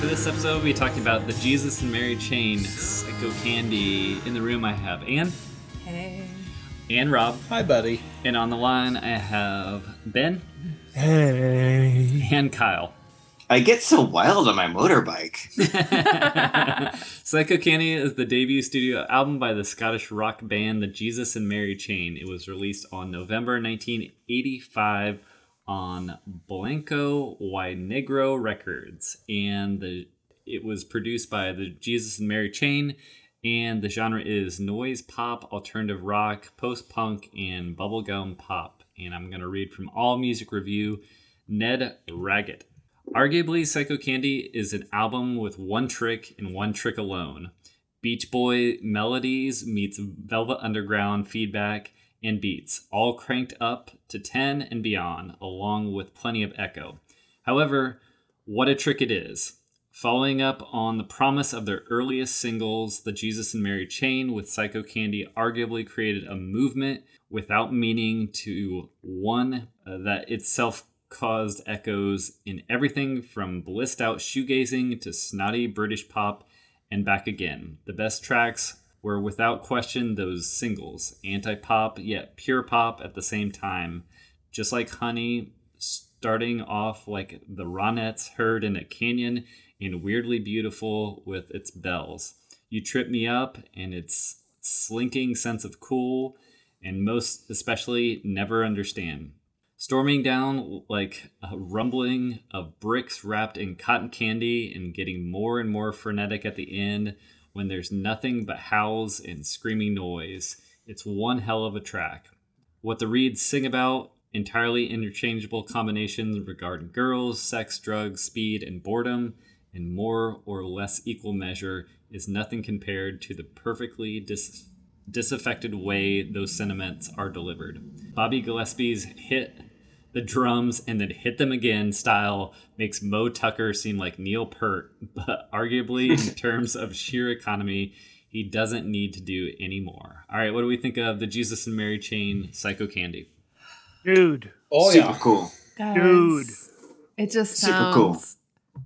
For this episode, we'll be talking about the Jesus and Mary chain, Psycho Candy. In the room, I have Anne Hey. and Rob, Hi, buddy. and on the line, I have Ben Hey. and Kyle. I get so wild on my motorbike. Psychocandy is the debut studio album by the Scottish rock band the Jesus and Mary Chain. It was released on November 1985 on Blanco y Negro Records, and the it was produced by the Jesus and Mary Chain. And the genre is noise pop, alternative rock, post punk, and bubblegum pop. And I'm to read from All Music Review Ned Raggett. Arguably, Psychocandy is an album with one trick and one trick alone. Beach Boy melodies meets Velvet Underground feedback and beats, all cranked up to 10 and beyond, along with plenty of echo. However, what a trick it is. Following up on the promise of their earliest singles, The Jesus and Mary Chain with Psychocandy arguably created a movement without meaning to one uh, that itself caused echoes in everything from blissed out shoegazing to snotty British pop and back again. The best tracks were without question those singles, anti pop yet pure pop at the same time. Just like Honey, starting off like the Ronettes heard in a canyon and weirdly beautiful with its bells. You trip me up and its slinking sense of cool, and most especially never understand. Storming down like a rumbling of bricks wrapped in cotton candy and getting more and more frenetic at the end when there's nothing but howls and screaming noise. It's one hell of a track. What the Reids sing about, entirely interchangeable combinations regarding girls, sex, drugs, speed, and boredom, in more or less equal measure, is nothing compared to the perfectly dis- disaffected way those sentiments are delivered. Bobby Gillespie's hit the drums and then hit them again style makes Moe Tucker seem like Neil Peart, but arguably in terms of sheer economy, he doesn't need to do any more. All right, what do we think of the Jesus and Mary chain Psychocandy? Dude, Oh, Super yeah. cool. Guys, Dude. It just Super sounds cool.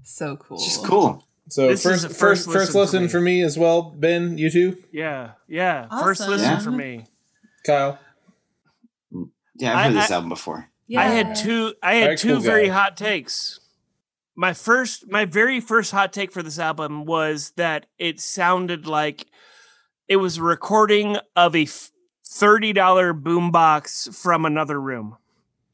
so cool. It's just cool. So This is first, first, first first, listen listen, for me. for me as well. Ben, you too. yeah, yeah. First Awesome. listen Yeah. for me. Kyle. Yeah, I've I- heard this I- album before. Yeah. I had two. I had Alright, two cool very guy. hot takes. My first, my very first hot take for this album was that it sounded like it was a recording of a thirty dollar boombox from another room.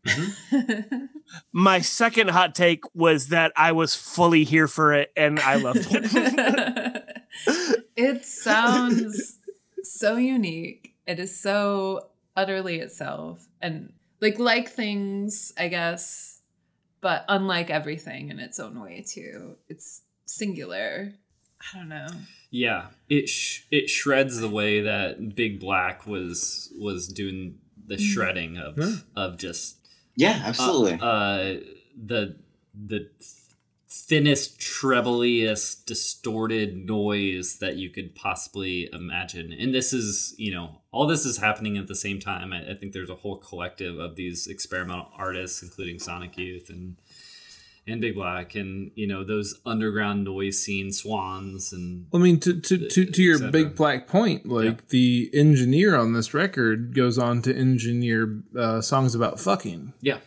Mm-hmm. My second hot take was that I was fully here for it and I loved it. it sounds so unique. It is so utterly itself and like like things, I guess, but unlike everything in its own way too. It's singular. I don't know. Yeah, it sh- it shreds the way that Big Black was was doing the shredding of Yeah. of just Yeah, uh, absolutely. uh, the the thinnest, trebliest, distorted noise that you could possibly imagine. And this is, you know, all this is happening at the same time. I, I think there's a whole collective of these experimental artists, including Sonic Youth and and Big Black, and you know those underground noise scene swans and I mean, to to to, to your big black point, like Yeah. the engineer on this record goes on to engineer uh, songs about fucking. yeah,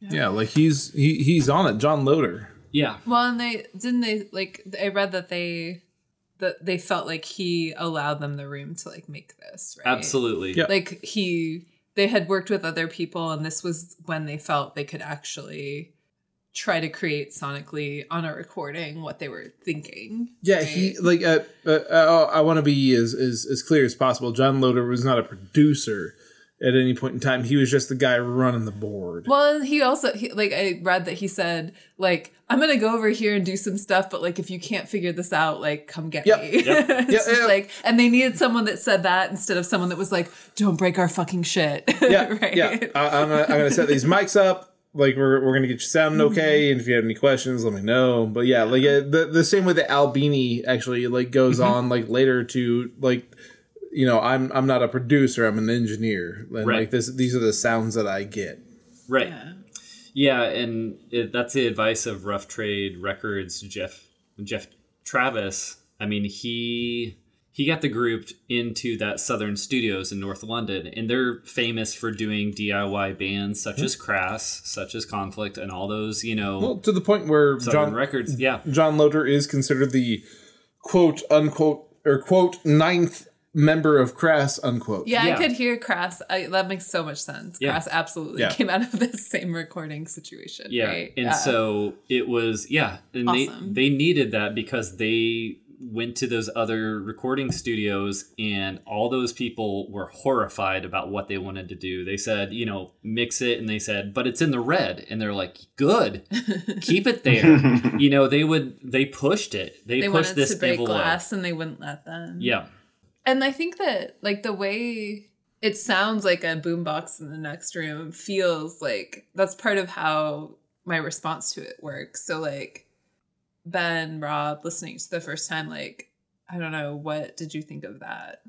Yeah, like he's he, he's on it. John Loder. Yeah, Well, and they didn't they like I read that they that they felt like he allowed them the room to like make this, right? Absolutely. Yeah. Like he they had worked with other people and this was when they felt they could actually try to create sonically on a recording what they were thinking. Yeah, right? he like uh, uh, uh, I want to be as, as as clear as possible. John Loder was not a producer at any point in time. He was just the guy running the board. Well, he also he, like I read that he said like I'm gonna go over here and do some stuff, but like if you can't figure this out, like come get Yep. me. Yep. it's Yeah, just yeah. like, and they needed someone that said that instead of someone that was like, "Don't break our fucking shit." yeah, right. yeah. I, I'm gonna, I'm gonna set these mics up. Like we're, we're gonna get you sounding Mm-hmm. okay, and if you have any questions, let me know. But yeah, like uh, the the same way that Albini actually like goes Mm-hmm. on like later to like, you know, I'm I'm not a producer, I'm an engineer, and Right. like this these are the sounds that I get. Right. Yeah. Yeah, and it, that's the advice of Rough Trade Records, Geoff Geoff Travis. I mean, he he got the group into that Southern Studios in North London, and they're famous for doing DIY bands such as Crass, such as Conflict, and all those you know Well, to the point where Southern John records. Yeah, John Loder is considered the quote unquote or quote ninth member of Crass unquote. Yeah, Yeah. I could hear Crass. I, that makes so much sense. Yeah. Crass absolutely Yeah. came out of this same recording situation. yeah, right? and Yeah. so it was yeah, and Awesome. they they needed that because they went to those other recording studios and all those people were horrified about what they wanted to do. They said, you know, mix it and they said, but it's in the red and they're like, "Good. Keep it there." you know, they would they pushed it. They, they pushed wanted this to break envelope. glass and they wouldn't let them. Yeah. And I think that like the way it sounds like a boombox in the next room feels like that's part of how my response to it works. So like Ben, Rob, listening to the first time, like, I don't know, what did you think of that?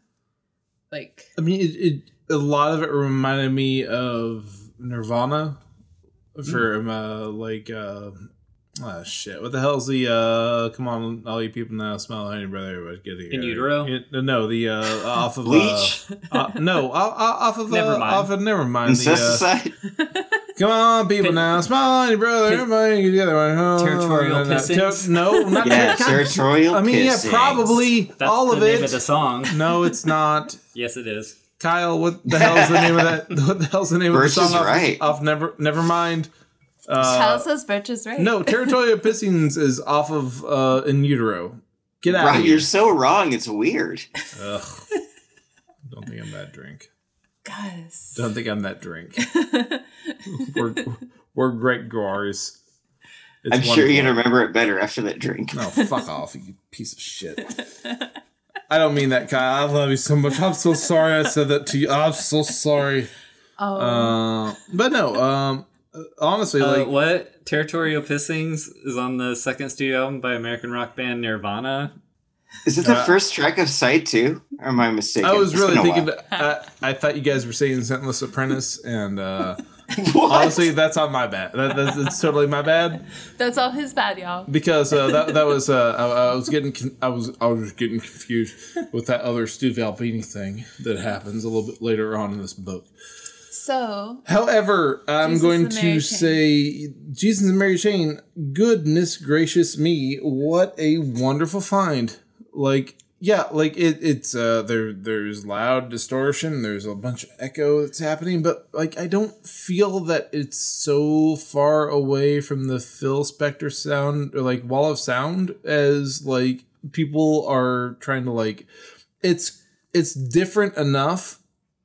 Like I mean, it, it a lot of it reminded me of Nirvana from uh, like uh, oh shit. What the hell's the uh? Come on, all you people now, smell honey, brother. Everybody get together. In utero? It- no, the uh, off of Bleach? Uh, uh, no, o- o- off of uh, Never mind. off of never mind. The, uh, come on, people Pin- now, smile on your brother. Pin- Everybody get together. Oh, Territorial no, no, no, pissings? No, not Yeah, God, territorial I mean, yeah, pissings. probably That's all the of name it. of the song. no, it's not. yes, it is. Kyle, what the hell's the name of that? What the hell's the name Birch of the song? is off, right. off Never Nevermind. Kyle Uh, says Birch is right. no, Territorial Pissings is off of uh, In Utero. Get out Rob, of you're so wrong. It's weird. Ugh. Don't think I'm that drink. guys. Don't think I'm that drink. We're, we're great guars. It's I'm sure you're gonna remember it better after that drink. No, fuck off, you piece of shit. I don't mean that, Kyle. I love you so much. I'm so sorry I said that to you. I'm so sorry. oh, Uh, but no, um, honestly, Uh, like, what territorial pissings is on the second studio album by American rock band Nirvana? Is it the Uh, first track of Sight 2? Or am I mistaken? I was It's really thinking. while. That, I, I thought you guys were saying Scentless Apprentice, and uh, What? honestly, that's on my bad. That, that's, that's totally my bad that's all his bad, y'all. because uh, that that was uh, I, I was getting I was I was getting confused with that other Stu Albini thing that happens a little bit later on in this book. So However, I'm Jesus going to say Jesus and Mary Chain. Goodness gracious me, what a wonderful find! Like, yeah, like it, it's uh, there. There's loud distortion. There's a bunch of echo that's happening, but like I don't feel that it's so far away from the Phil Spector sound or like wall of sound as like people are trying to like. It's it's different enough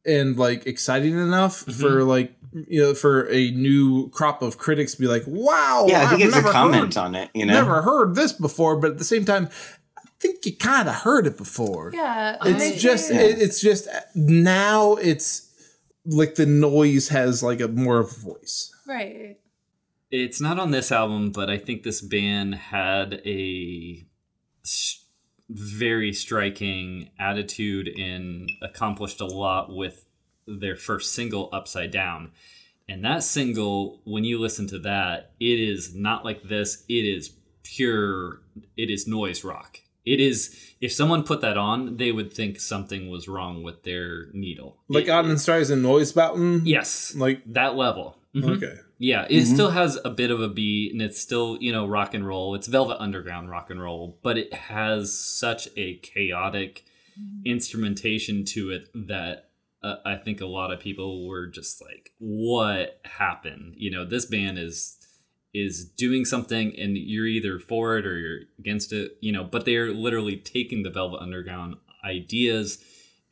and like exciting enough Mm-hmm. for like you know for a new crop of critics to be like wow yeah, I think I've it's a comment heard, on it, you know? never heard this before but at the same time i think you kind of heard it before yeah, and I it's just think- it, it's just now it's like the noise has like a more of a voice right. It's not on this album, but I think this band had a s- very striking attitude and accomplished a lot with their first single, Upside Down. And that single, when you listen to that, it is not like this. It is pure, it is noise rock. It is, if someone put that on, they would think something was wrong with their needle. like It- on and stars and noise boughton Yes. like that level. Mhm. okay Yeah, it Mhm. still has a bit of a beat and it's still, you know, rock and roll. It's Velvet Underground rock and roll, but it has such a chaotic instrumentation to it that uh, I think a lot of people were just like, what happened? You know, this band is is doing something and you're either for it or you're against it, you know, but they're literally taking the Velvet Underground ideas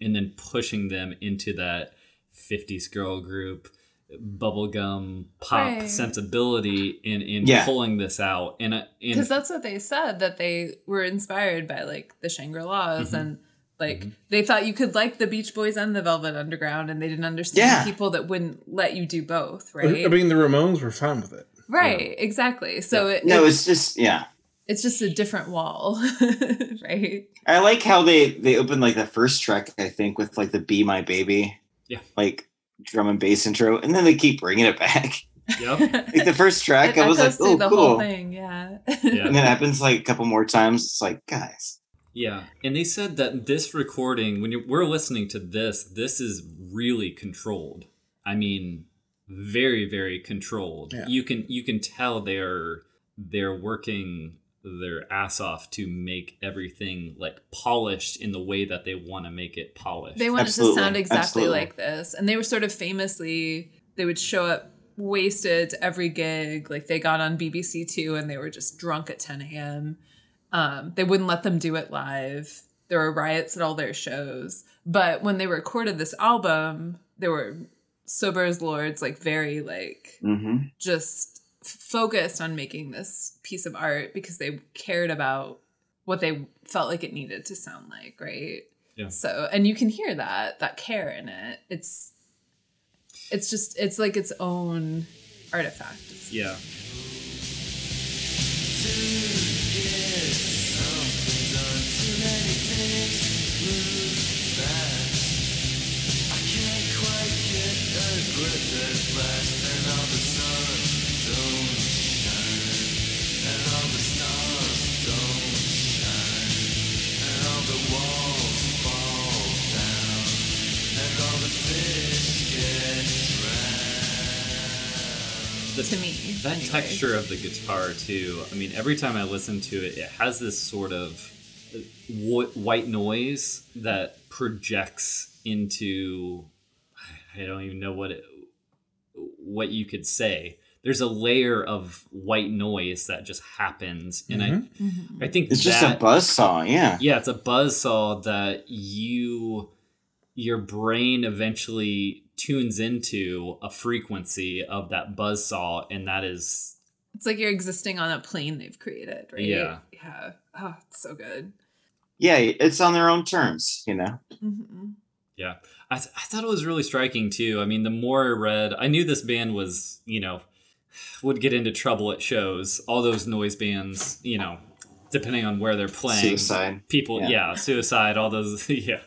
and then pushing them into that 50s girl group bubblegum pop Right. sensibility and in Yeah. pulling this out and uh, because that's what they said that they were inspired by like the shangri-las Mhm. and like Mhm. they thought you could like the beach boys and the velvet underground and they didn't understand Yeah. people that wouldn't let you do both right I mean, the Ramones were fine with it. right exactly so it, No, it- it's just yeah. it's just a different wall right I like how they they opened like the first track I think with like the "Be My Baby," Yeah. like drum and bass intro, and then they keep bringing it back. yep Like the first track, it I was like, "Oh, the cool," whole thing yeah Yeah. and then it happens like a couple more times. It's like, guys, Yeah, and they said that this recording, when you we're listening to this, this is really controlled. I mean, very, very controlled. Yeah. You can you can tell they're they're working their ass off to make everything like polished in the way that they want to make it polished. They wanted Absolutely, to sound exactly absolutely. like this. And they were sort of famously, they would show up wasted to every gig. Like they got on BBC Two and they were just drunk at 10 a.m. Um, they wouldn't let them do it live. There were riots at all their shows. But when they recorded this album, they were sober as lords, like very like hmm just focused on making this piece of art because they cared about what they felt like it needed to sound like, right? Yeah. So, and you can hear that that care in it. It's it's just it's like its own artifact. Yeah. That anyway. texture of the guitar too. I mean, every time I listen to it, it has this sort of uh, white noise that projects into. I don't even know what it, what you could say. There's a layer of white noise that just happens, and Mhm. Mhm. I I think it's just a buzz saw. Yeah, yeah, it's a buzz saw that you your brain eventually tunes into a frequency of that buzzsaw, and that is It's like you're existing on a plane they've created, right? Yeah. Yeah. Oh, it's so good. yeah, it's on their own terms. You know, hmm yeah. I, th- I thought it was really striking too. I mean, the more I read, I knew this band was you know would get into trouble at shows. All those noise bands, you know, depending on where they're playing, suicide. people, Yeah. yeah, suicide, all those, yeah.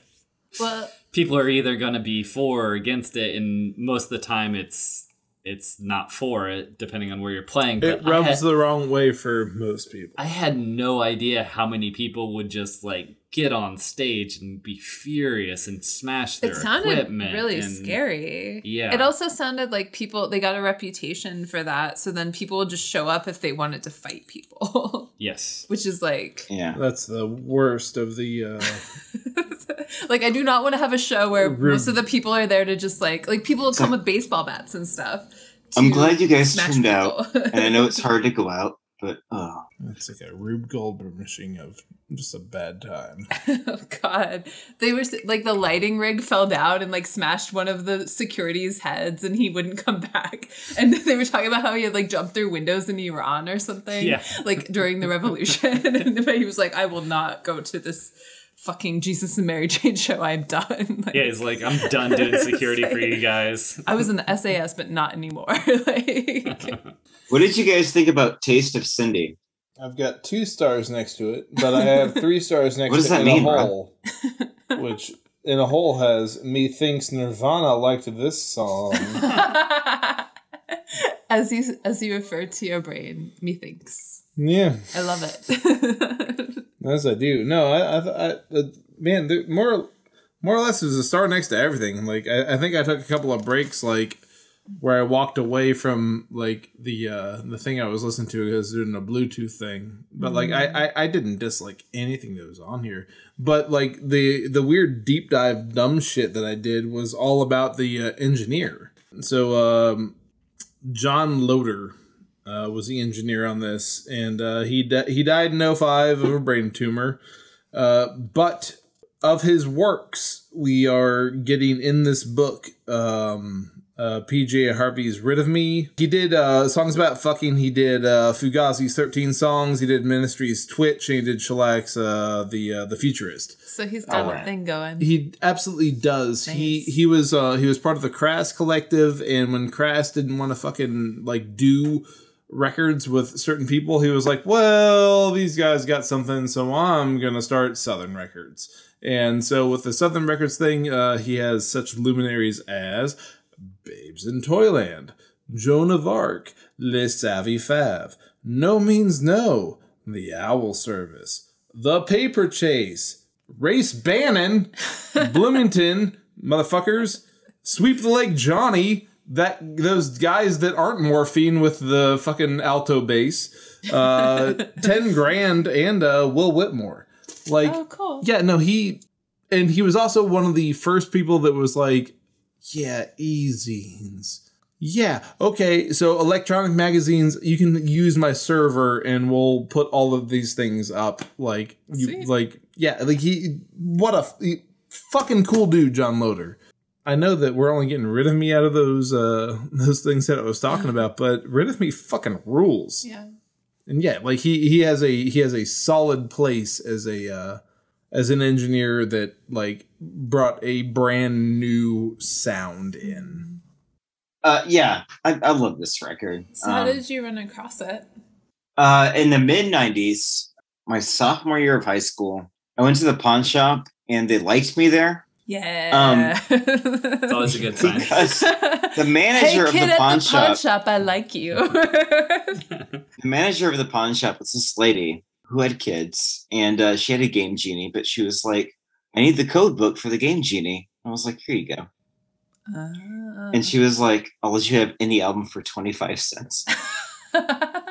Well, people are either going to be for or against it and most of the time it's it's not for it depending on where you're playing It but I had, rubs the wrong way for most people. I had no idea how many people would just like get on stage and be furious and smash their it sounded equipment really and- scary. Yeah. It also sounded like people they got a reputation for that, so then people would just show up if they wanted to fight people, yes which is like Yeah, That's the worst of the. Uh, like I do not want to have a show where Rude. most of the people are there to just like like people will come with baseball bats and stuff. I'm glad you guys smash tuned out, and I know it's hard to go out, but oh, it's like a Rube Goldberg machine of just a bad time. oh god they were like the lighting rig fell down and like smashed one of the security's heads and he wouldn't come back and they were talking about how he had like jumped through windows in iran or something Yeah. like during the revolution and he was like i will not go to this fucking jesus and mary jane show i'm done Like, yeah he's like i'm done doing security for you guys i was in the sas but not anymore like what did you guys think about Taste of Cindy? I've got two stars next to it, but I have three stars next What does to that in mean, a Rob? hole, which in a hole has methinks Nirvana liked this song. as you as you refer to your brain methinks yeah, i love it as I do. No, I, I, I man, there, more, more or less, there's a star next to everything. Like I, I think I took a couple of breaks, like where I walked away from like the uh the thing I was listening to because doing a Bluetooth thing. But like I, I I didn't dislike anything that was on here. But like the the weird deep dive dumb shit that I did was all about the uh, engineer. So um John Loder uh, was the engineer on this, and uh, he di- he died in 05 of a brain tumor. Uh, but of his works, we are getting in this book. Um, uh, PJ Harvey's "Rid of Me." He did uh, songs about fucking. He did uh, Fugazi's "13 Songs." He did Ministry's "Twitch," and he did Shellac's uh, "the uh, the Futurist." So he's got Alright. a thing going. He absolutely does. He Nice. he was uh he was part of the Crass collective, and when Crass didn't want to fucking like do records with certain people, he was like, "Well, these guys got something, so I'm gonna start Southern Records." And so with the Southern Records thing, uh, he has such luminaries as Babes in Toyland, Joan of Arc, Les Savy Fav, No Means No, The Owl Service, The Paper Chase, Race Bannon, Bloomington, motherfuckers, Sweep the Leg Johnny, that those guys that aren't morphine with the fucking alto bass, uh, ten grand, and uh, Will Whitmore. Like, oh, cool. yeah, no, he and he was also one of the first people that was like, yeah, e-zines. Yeah, okay, so electronic magazines, you can use my server and we'll put all of these things up. Like you like yeah, like he what a he- fucking cool dude, John Loder. I know that we're only getting rid of me out of those uh those things that I was talking about, but rid of me fucking rules Yeah. and yeah, like he he has a he has a solid place as a uh, as an engineer that like brought a brand new sound in. Uh, yeah, I, I love this record. So how Um, did you run across it? Uh, in the mid '90s, my sophomore year of high school, I went to the pawn shop and they liked me there Yeah. It's always a good sign. because the hey manager of kid the at pawn the pawn shop, shop, I like you. the manager of the pawn shop was this lady who had kids, and uh, she had a game genie, but she was like, "I need the code book for the game genie." I was like, "Here you go," Ah. and she was like, "I'll let you have any album for twenty five cents."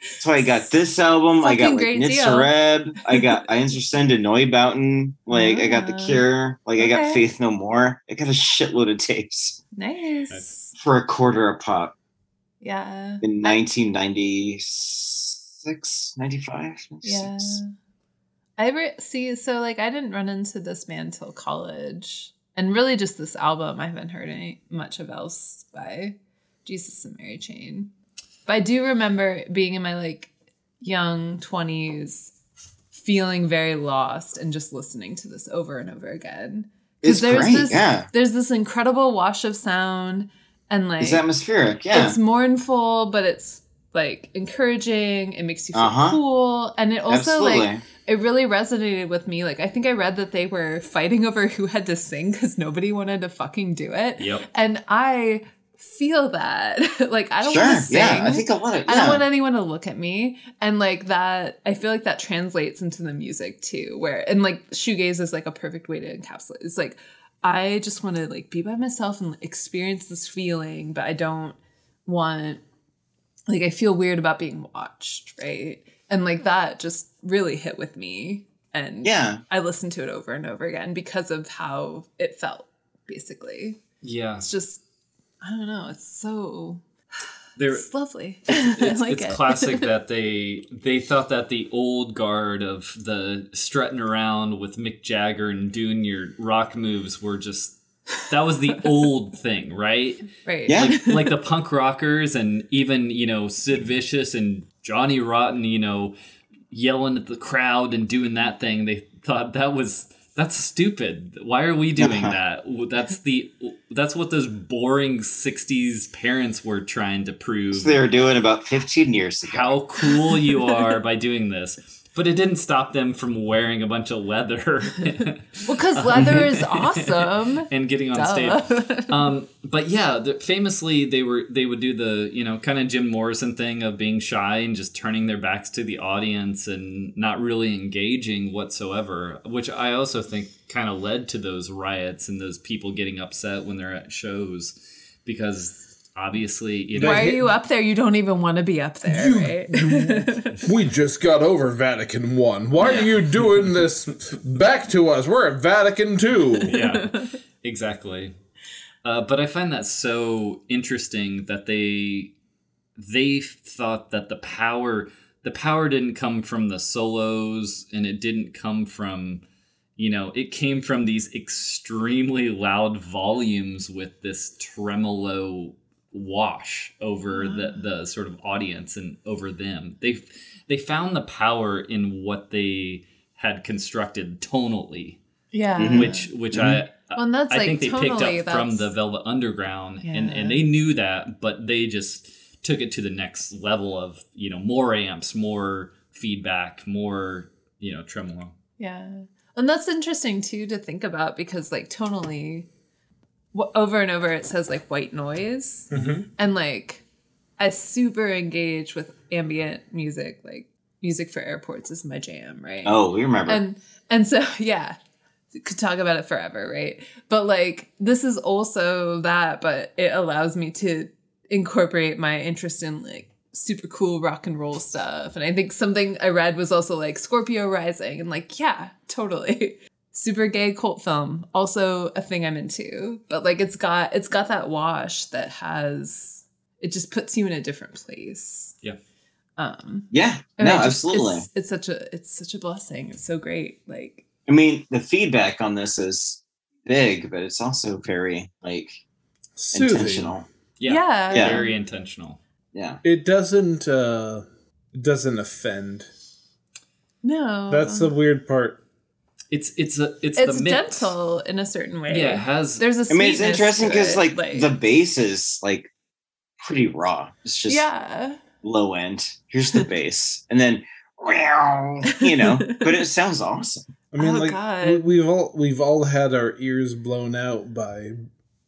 So I got this album. I got like. Nitzer Ebb. I got Einstürzende Neubauten. Like I got The Ah, Cure. Like I got. Faith No More. I got a shitload of tapes nice. for a quarter a pop Yeah. in 1996, 95. Yeah. I re- see. So like, I didn't run into this man till college, and really just this album. I haven't heard any much of else by Jesus and Mary Chain. But I do remember being in my like young twenties, feeling very lost, and just listening to this over and over again. It's there's great. this- yeah. There's this incredible wash of sound, and like It's atmospheric. Yeah. it's mournful, but it's like encouraging. It makes you feel Uh-huh. cool, and it also Absolutely. like it really resonated with me. Like I think I read that they were fighting over who had to sing because nobody wanted to fucking do it, Yep. and I feel that. like I don't sure. want to sing. Yeah. I think a lot of. I don't want anyone to look at me. And like that, I feel like that translates into the music too, where, and like shoegaze is like a perfect way to encapsulate. It's like, I just want to like be by myself and experience this feeling, but I don't want, like, I feel weird about being watched, right? And like that just really hit with me. And Yeah. I listened to it over and over again because of how it felt, basically. Yeah. It's just, I don't know, it's so, There, it's lovely. it's, I like it's it. classic that they they thought that the old guard of the strutting around with Mick Jagger and doing your rock moves were just that was the old thing, right? right. Yeah. Like like the punk rockers and even you know Sid Vicious and Johnny Rotten, you know, yelling at the crowd and doing that thing. They thought that was that's stupid. Why are we doing that? That's the that's what those boring '60s parents were trying to prove So they were doing about 15 years ago. how cool you are by doing this. But it didn't stop them from wearing a bunch of leather Well, because leather is awesome. and getting on Duh. stage. Um, but yeah, the, famously they were they would do the you know kind of Jim Morrison thing of being shy and just turning their backs to the audience and not really engaging whatsoever, which I also think kind of led to those riots and those people getting upset when they're at shows because obviously, you know, Why are you up there? You don't even want to be up there, You- right? We just got over Vatican One. Why are you doing this back to us? We're at Vatican Two. yeah, exactly. Uh, but I find that so interesting that they they thought that the power the power didn't come from the solos and it didn't come from you know it came from these extremely loud volumes with this tremolo wash over the the sort of audience and over them they they found the power in what they had constructed tonally yeah. Mhm. which which I Well, that's I like think they tonally, picked up from the Velvet Underground, and Yeah. and they knew that, but they just took it to the next level of you know more amps, more feedback, more you know tremolo. Yeah. And that's interesting too to think about because like tonally w- over and over it says like white noise Mm-hmm. and like I super engage with ambient music like music for airports is my jam, right? Oh, we remember. And and so yeah, could talk about it forever, right? But like this is also that, but it allows me to incorporate my interest in like super cool rock and roll stuff. And I think something I read was also like Scorpio Rising and like yeah, totally. Super gay cult film, also a thing I'm into. But like it's got it's got that wash that has it just puts you in a different place. Yeah. Um yeah, no, just- absolutely. It's, it's such a it's such a blessing. It's so great. Like I mean, the feedback on this is big, but it's also very like Soothing. intentional. Yeah, Yeah. Yeah. very intentional. Yeah. It doesn't uh it doesn't offend. no, That's the weird part. It's it's a it's, it's the mix. gentle in a certain way. Yeah, it has There's a I mean, it's interesting because it, like, the bass is like pretty raw. It's just yeah, low end. Here's the bass, and then you know, but it sounds awesome. I mean, Oh, like God. we, we've all we've all had our ears blown out by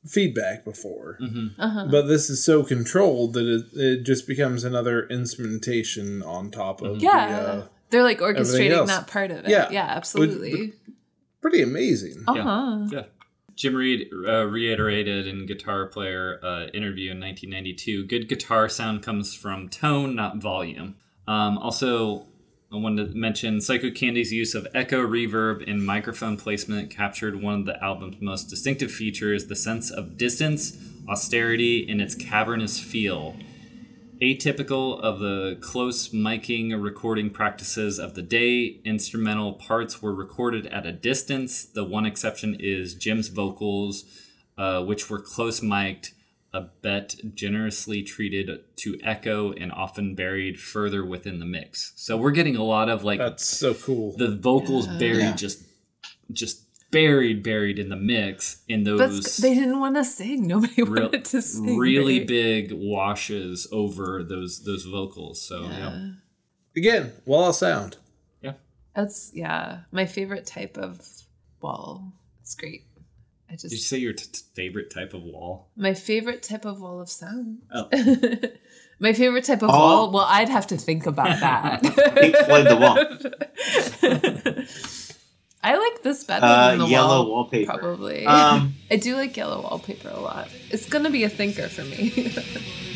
feedback before, hmm uh-huh. but this is so controlled that it, it just becomes another instrumentation on top of yeah. the, uh, They're like orchestrating that part of it. Yeah. Yeah, absolutely. pretty amazing. Uh huh. Yeah. Jim Reid uh, reiterated in Guitar Player uh, interview in 1992 good guitar sound comes from tone, not volume. Um, also, I wanted to mention Psychocandy's use of echo, reverb, and microphone placement captured one of the album's most distinctive features the sense of distance, austerity, and its cavernous feel. Atypical of the close miking recording practices of the day, instrumental parts were recorded at a distance. The one exception is Jim's vocals, uh, which were close mic'd, a bet generously treated to echo and often buried further within the mix. So we're getting a lot of like That's so cool. the vocals Yeah. buried Yeah. just just buried buried in the mix in But those they didn't want to sing. Nobody real- wanted to sing. really right? big washes over those those vocals. So yeah. Yeah. Again, wall sound. Yeah. That's yeah, my favorite type of wall. It's great. I just. Did you say your t- t- favorite type of wall? my favorite type of wall of sound. Oh. my favorite type of Oh. wall. Well, I'd have to think about that. Pink Floyd The Wall. I like this better Uh, than the yellow wall. wallpaper. Probably. Um, I do like yellow wallpaper a lot. It's gonna be a thinker for me.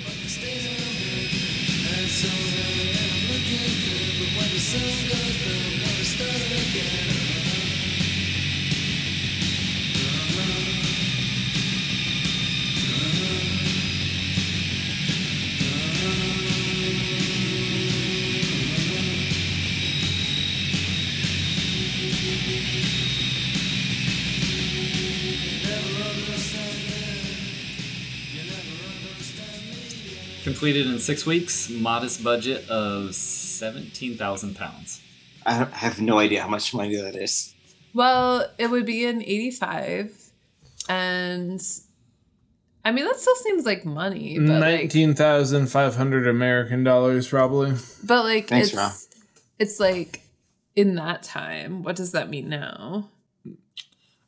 Completed in six weeks, modest budget of seventeen thousand pounds. I have no idea how much money that is. well, it would be in '85, and I mean that still seems like money, but like, Nineteen thousand five hundred American dollars, probably. but like Thanks, it's Rob. it's like in that time. What does that mean now?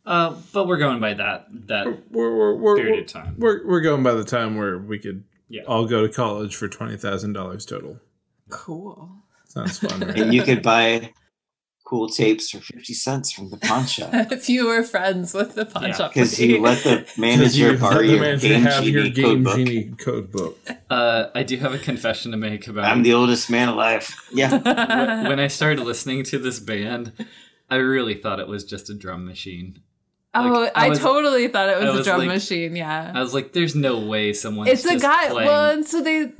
Uh, but we're going by that that We're we're we're, period we're, of time. we're, we're going by the time where we could Yeah. all go to college for twenty thousand dollars total. Cool. Sounds fun, right? And you could buy cool tapes for 50 cents from the pawn shop. if you were friends with the pawn Yeah, shop Because lady. you let the Because manager you borrow let your Game have your Game code book. Genie code book. Uh, I do have a confession to make about I'm the oldest man alive. Yeah. When I started listening to this band, I really thought it was just a drum machine. Oh, I I, was- totally thought it was, was a drum like- machine. Yeah, I was like, "There's no way someone's it's a guy. Playing. Well, and so they.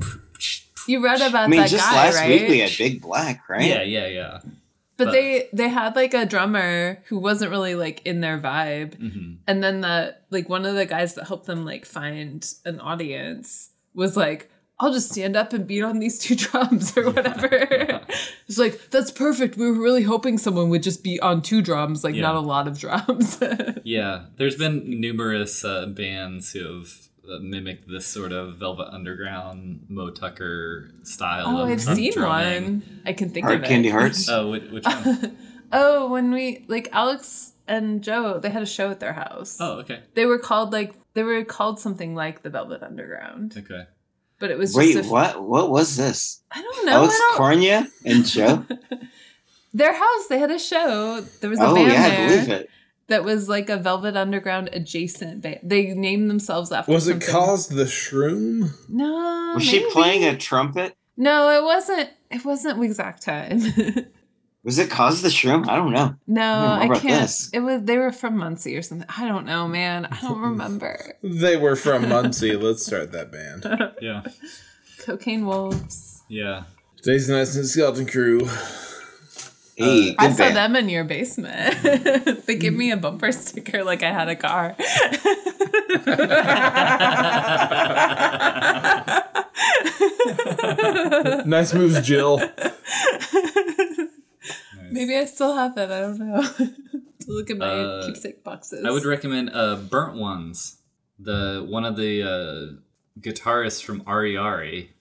You read about I mean, that just guy, last right? week we had Big Black, right? Yeah, yeah, yeah. but, but- they they had like a drummer who wasn't really like in their vibe, hmm and then the like one of the guys that helped them like find an audience was like. I'll just stand up and beat on these two drums or whatever. it's like, that's perfect. We were really hoping someone would just be on two drums, like Yeah. not a lot of drums. Yeah, there's been numerous uh, bands who have uh, mimicked this sort of Velvet Underground, Moe Tucker style. Oh, of, I've of seen drumming. one. I can think Hard of it. Candy Hearts. Oh, which, which one? oh, when we like Alex and Joe, they had a show at their house. oh, okay, They were called like they were called something like the Velvet Underground, okay. But it was Wait, just what? What was this? I don't know. Alex I don't, Cornia and Joe? their house, they had a show. There was a oh, band yeah, I there believe it. that was like a Velvet Underground adjacent band. They named themselves after. Was it something. caused the shroom? No. Was she playing a trumpet? No, it wasn't. It wasn't exact time. Was it Cause the Shroom? I don't know. no, more I can't. this. It was. They were from Muncie or something. I don't know, man. I don't remember. They were from Muncie. Let's start that band. Yeah, Cocaine Wolves. yeah. Jason Nice Skeleton Crew. Hey, uh, I good saw band. them in your basement. they gave me a bumper sticker like I had a car. Nice moves, Jill. Maybe I still have it. I don't know. Look at my Uh, keepsake boxes. I would recommend uh, Burnt Ones. The one of the uh, guitarists from Ari Ari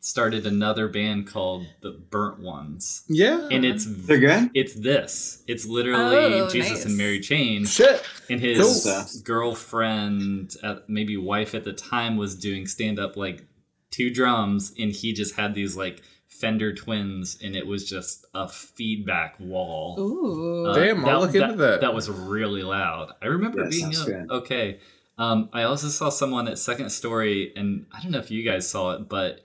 started another band called the Burnt Ones, Yeah. and it's They're good? it's this. It's literally Oh, Jesus nice. and Mary Chain, Shit. and his Stuff. girlfriend, at, maybe wife at the time, was doing stand up like two drums, and he just had these like Fender Twins, and it was just a feedback wall. Ooh. Uh, Damn, I'll look into that. That was really loud. I remember That being sounds uh, okay. Um, I also saw someone at Second Story, and I don't know if you guys saw it, but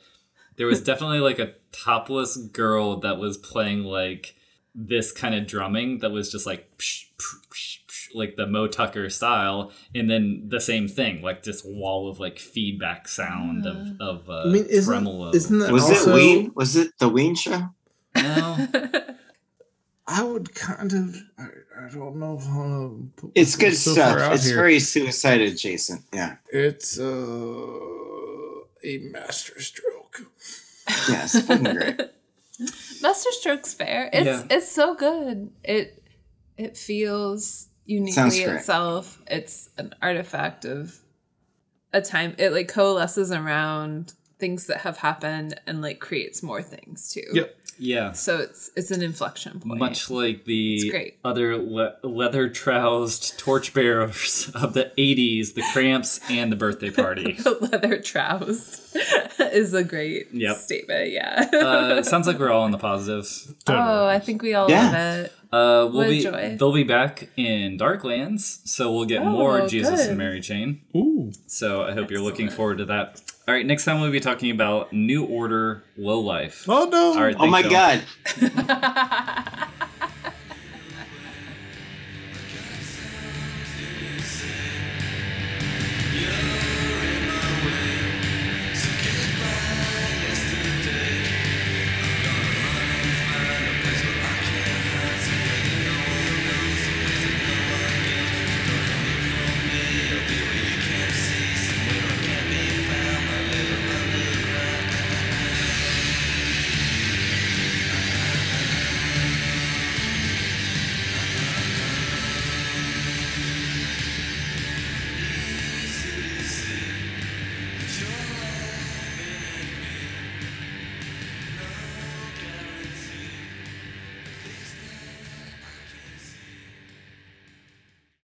there was definitely like a topless girl that was playing like this kind of drumming that was just like psh, psh, psh, psh, like the Moe Tucker style, and then the same thing, like this wall of like feedback sound of of uh, I mean, isn't tremolo. isn't that Was also? it Ween? Was it the Ween show? no? I would kind of. I, I don't know if I want to. Put It's good myself stuff. It's here. very suicide adjacent. Yeah. It's uh, a master stroke. Yeah, it's fucking great. Master Stroke's fair. It's Yeah. it's so good. It it feels uniquely itself. It's an artifact of a time. It like coalesces around things that have happened and like creates more things too. Yep. yeah. So it's it's an inflection point. Much like the great. other le- leather troused torchbearers of the 80s, the Cramps, and the birthday party. The leather trousers is a great Yep. statement. Yeah. Uh, sounds like we're all on the positive. oh, I think we all Yeah. love it. Uh, we'll What be, joy. they'll be back in Darklands, so we'll get Oh, more Jesus good. and Mary Chain. Ooh. So I hope you're looking forward to that. All right, next time we'll be talking about New Order Low Life. Oh no. All right, Oh my y'all. god.